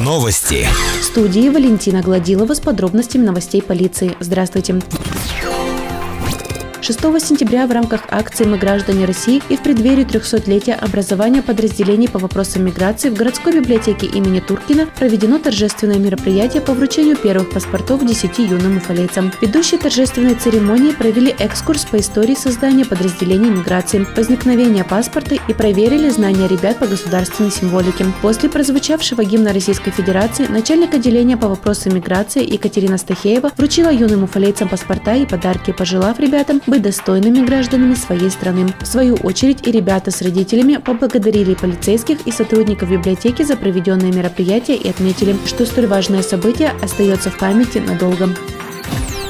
Новости. В студии Валентина Гладилова с подробностями новостей полиции. Здравствуйте. 6 сентября в рамках акции «Мы граждане России» и в преддверии 300-летия образования подразделений по вопросам миграции в городской библиотеке имени Туркина проведено торжественное мероприятие по вручению первых паспортов 10 юным уфалейцам. Ведущие торжественной церемонии провели экскурс по истории создания подразделений миграции, возникновения паспорта и проверили знания ребят по государственной символике. После прозвучавшего гимна Российской Федерации начальник отделения по вопросам миграции Екатерина Стахеева вручила юным уфалейцам паспорта и подарки, пожелав ребятам быть достойными гражданами своей страны. В свою очередь и ребята с родителями поблагодарили полицейских и сотрудников библиотеки за проведенное мероприятие и отметили, что столь важное событие остается в памяти надолго.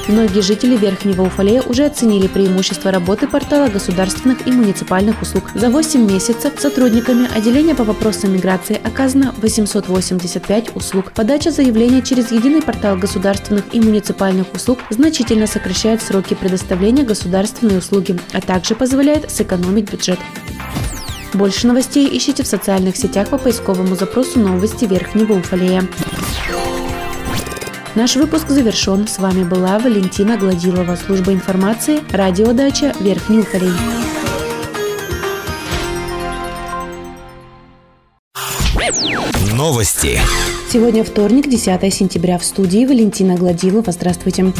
Многие жители Верхнего Уфалея уже оценили преимущества работы портала государственных и муниципальных услуг. За 8 месяцев сотрудниками отделения по вопросам миграции оказано 885 услуг. Подача заявления через единый портал государственных и муниципальных услуг значительно сокращает сроки предоставления государственной услуги, а также позволяет сэкономить бюджет. Больше новостей ищите в социальных сетях по поисковому запросу «Новости Верхнего Уфалея». Наш выпуск завершен. С вами была Валентина Гладилова, служба информации, радиодача Верхний Уфалей. Новости. Сегодня вторник, 10 сентября. В студии Валентина Гладилова. Здравствуйте.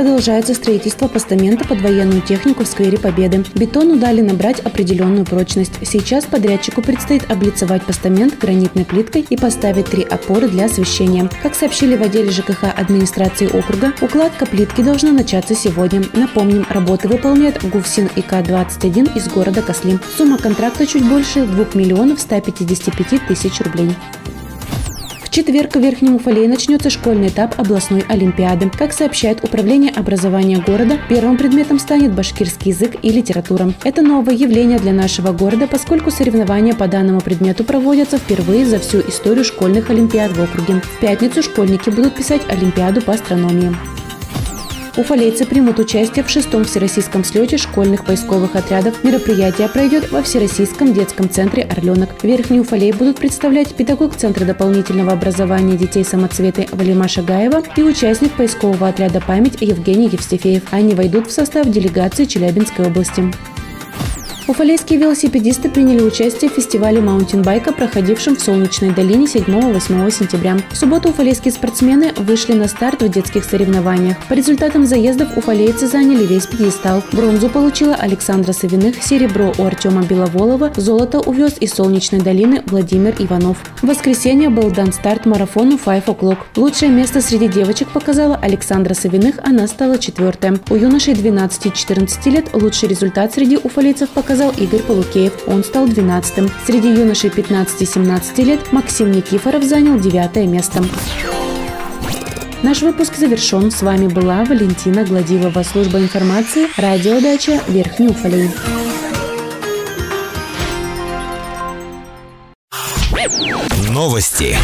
Продолжается строительство постамента под военную технику в сквере Победы. Бетону дали набрать определенную прочность. Сейчас подрядчику предстоит облицевать постамент гранитной плиткой и поставить три опоры для освещения. Как сообщили в отделе ЖКХ администрации округа, укладка плитки должна начаться сегодня. Напомним, работы выполняет ГУФСИН ИК-21 из города Косли. Сумма контракта чуть больше 2 миллионов 155 тысяч рублей. Четверг в Верхнем Уфалее начнется школьный этап областной олимпиады. Как сообщает Управление образования города, первым предметом станет башкирский язык и литература. Это новое явление для нашего города, поскольку соревнования по данному предмету проводятся впервые за всю историю школьных олимпиад в округе. В пятницу школьники будут писать олимпиаду по астрономии. Уфалейцы примут участие в шестом всероссийском слете школьных поисковых отрядов. Мероприятие пройдет во Всероссийском детском центре «Орленок». Верхний Уфалей будут представлять педагог Центра дополнительного образования детей самоцветы Валима Шагаева и участник поискового отряда «Память» Евгений Евстифеев. Они войдут в состав делегации Челябинской области. Уфалейские велосипедисты приняли участие в фестивале маунтинбайка, проходившем в Солнечной долине 7-8 сентября. В субботу уфалейские спортсмены вышли на старт в детских соревнованиях. По результатам заездов уфалейцы заняли весь пьедестал. Бронзу получила Александра Савиных, серебро у Артема Беловолова, золото увез из Солнечной долины Владимир Иванов. В воскресенье был дан старт марафону Five O'Clock. Лучшее место среди девочек показала Александра Савиных, она стала четвертая. У юношей 12-14 лет лучший результат среди уфалейцев показал показал Игорь Полукеев. Он стал 12-м. Среди юношей 15-17 лет Максим Никифоров занял девятое место. Наш выпуск завершен. С вами была Валентина Гладилова, служба информации, радиодача Верхний Уфалей. Новости.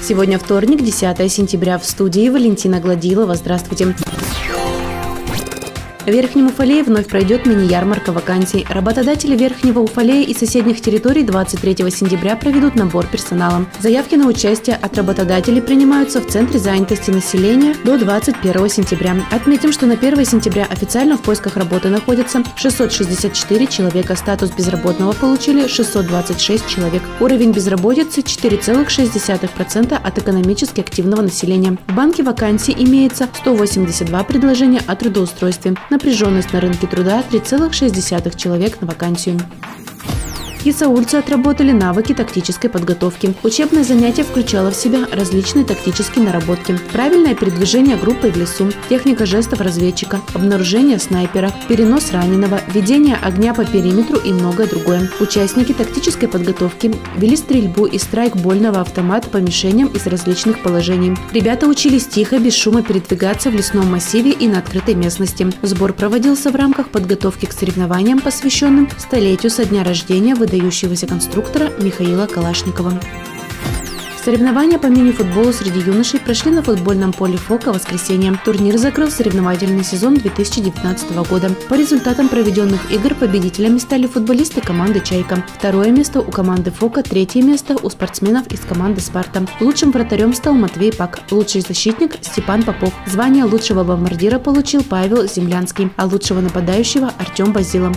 Сегодня вторник, 10 сентября. В студии Валентина Гладилова. Здравствуйте. В Верхнем Уфалее вновь пройдет мини-ярмарка вакансий. Работодатели Верхнего Уфалея и соседних территорий 23 сентября проведут набор персонала. Заявки на участие от работодателей принимаются в Центре занятости населения до 21 сентября. Отметим, что на 1 сентября официально в поисках работы находятся 664 человека. Статус безработного получили 626 человек. Уровень безработицы 4,6% от экономически активного населения. В банке вакансий имеется 182 предложения о трудоустройстве. На Напряженность на рынке труда 3,6 человек на вакансию. Ясаульцы отработали навыки тактической подготовки. Учебное занятие включало в себя различные тактические наработки. Правильное передвижение группой в лесу, техника жестов разведчика, обнаружение снайпера, перенос раненого, ведение огня по периметру и многое другое. Участники тактической подготовки вели стрельбу и страйкбольного автомата по мишеням из различных положений. Ребята учились тихо, без шума передвигаться в лесном массиве и на открытой местности. Сбор проводился в рамках подготовки к соревнованиям, посвященным столетию со дня рождения выдающегося конструктора Михаила Калашникова. Соревнования по мини-футболу среди юношей прошли на футбольном поле ФОКа в воскресенье. Турнир закрыл соревновательный сезон 2019 года. По результатам проведенных игр победителями стали футболисты команды «Чайка». Второе место у команды ФОКа, третье место у спортсменов из команды «Спарта». Лучшим вратарем стал Матвей Пак, лучший защитник – Степан Попов. Звание лучшего бомбардира получил Павел Землянский, а лучшего нападающего – Артем Базилов.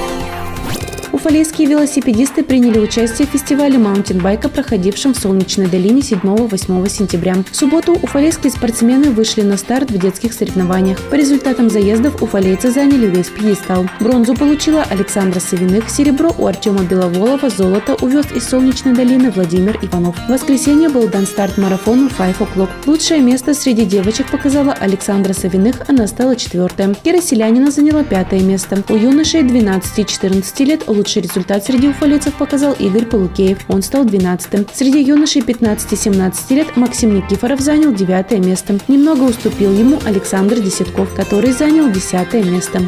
Уфалейские велосипедисты приняли участие в фестивале маунтинбайка, проходившем в Солнечной долине 7-8 сентября. В субботу уфалейские спортсмены вышли на старт в детских соревнованиях. По результатам заездов уфалейцы заняли весь пьедестал. Бронзу получила Александра Савиных, серебро у Артема Беловолова, золото увез из Солнечной долины Владимир Иванов. В воскресенье был дан старт марафону Five O'Clock. Лучшее место среди девочек показала Александра Савиных, она стала четвертая. Кира Селянина заняла пятое место. У юношей 12-14 лет лучше Лучший результат среди уфалейцев показал Игорь Полукеев. Он стал 12-м. Среди юношей 15-17 лет Максим Никифоров занял 9 место. Немного уступил ему Александр Десятков, который занял 10 место.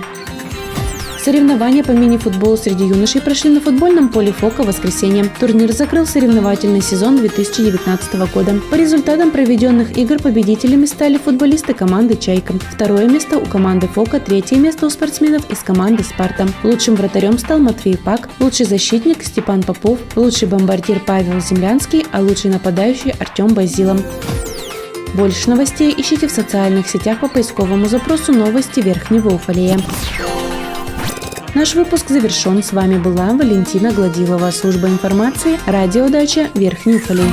Соревнования по мини-футболу среди юношей прошли на футбольном поле ФОКа в воскресенье. Турнир закрыл соревновательный сезон 2019 года. По результатам проведенных игр победителями стали футболисты команды «Чайка». Второе место у команды ФОКа, третье место у спортсменов из команды «Спарта». Лучшим вратарем стал Матвей Пак, лучший защитник Степан Попов, лучший бомбардир Павел Землянский, а лучший нападающий Артем Базилов. Больше новостей ищите в социальных сетях по поисковому запросу «Новости Верхнего Уфалея». Наш выпуск завершен. С вами была Валентина Гладилова, служба информации, радиодача Уфалей.